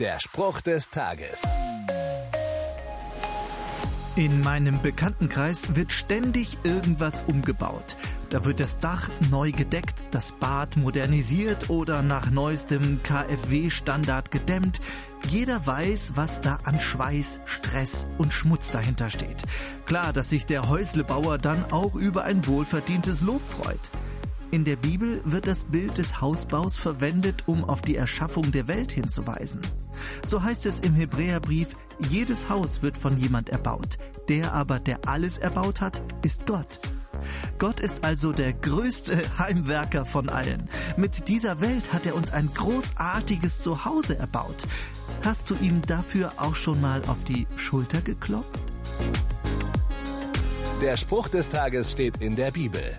Der Spruch des Tages. In meinem Bekanntenkreis wird ständig irgendwas umgebaut. Da wird das Dach neu gedeckt, das Bad modernisiert oder nach neuestem KfW-Standard gedämmt. Jeder weiß, was da an Schweiß, Stress und Schmutz dahinter steht. Klar, dass sich der Häuslebauer dann auch über ein wohlverdientes Lob freut. In der Bibel wird das Bild des Hausbaus verwendet, um auf die Erschaffung der Welt hinzuweisen. So heißt es im Hebräerbrief, jedes Haus wird von jemand erbaut. Der aber, der alles erbaut hat, ist Gott. Gott ist also der größte Heimwerker von allen. Mit dieser Welt hat er uns ein großartiges Zuhause erbaut. Hast du ihm dafür auch schon mal auf die Schulter geklopft? Der Spruch des Tages steht in der Bibel.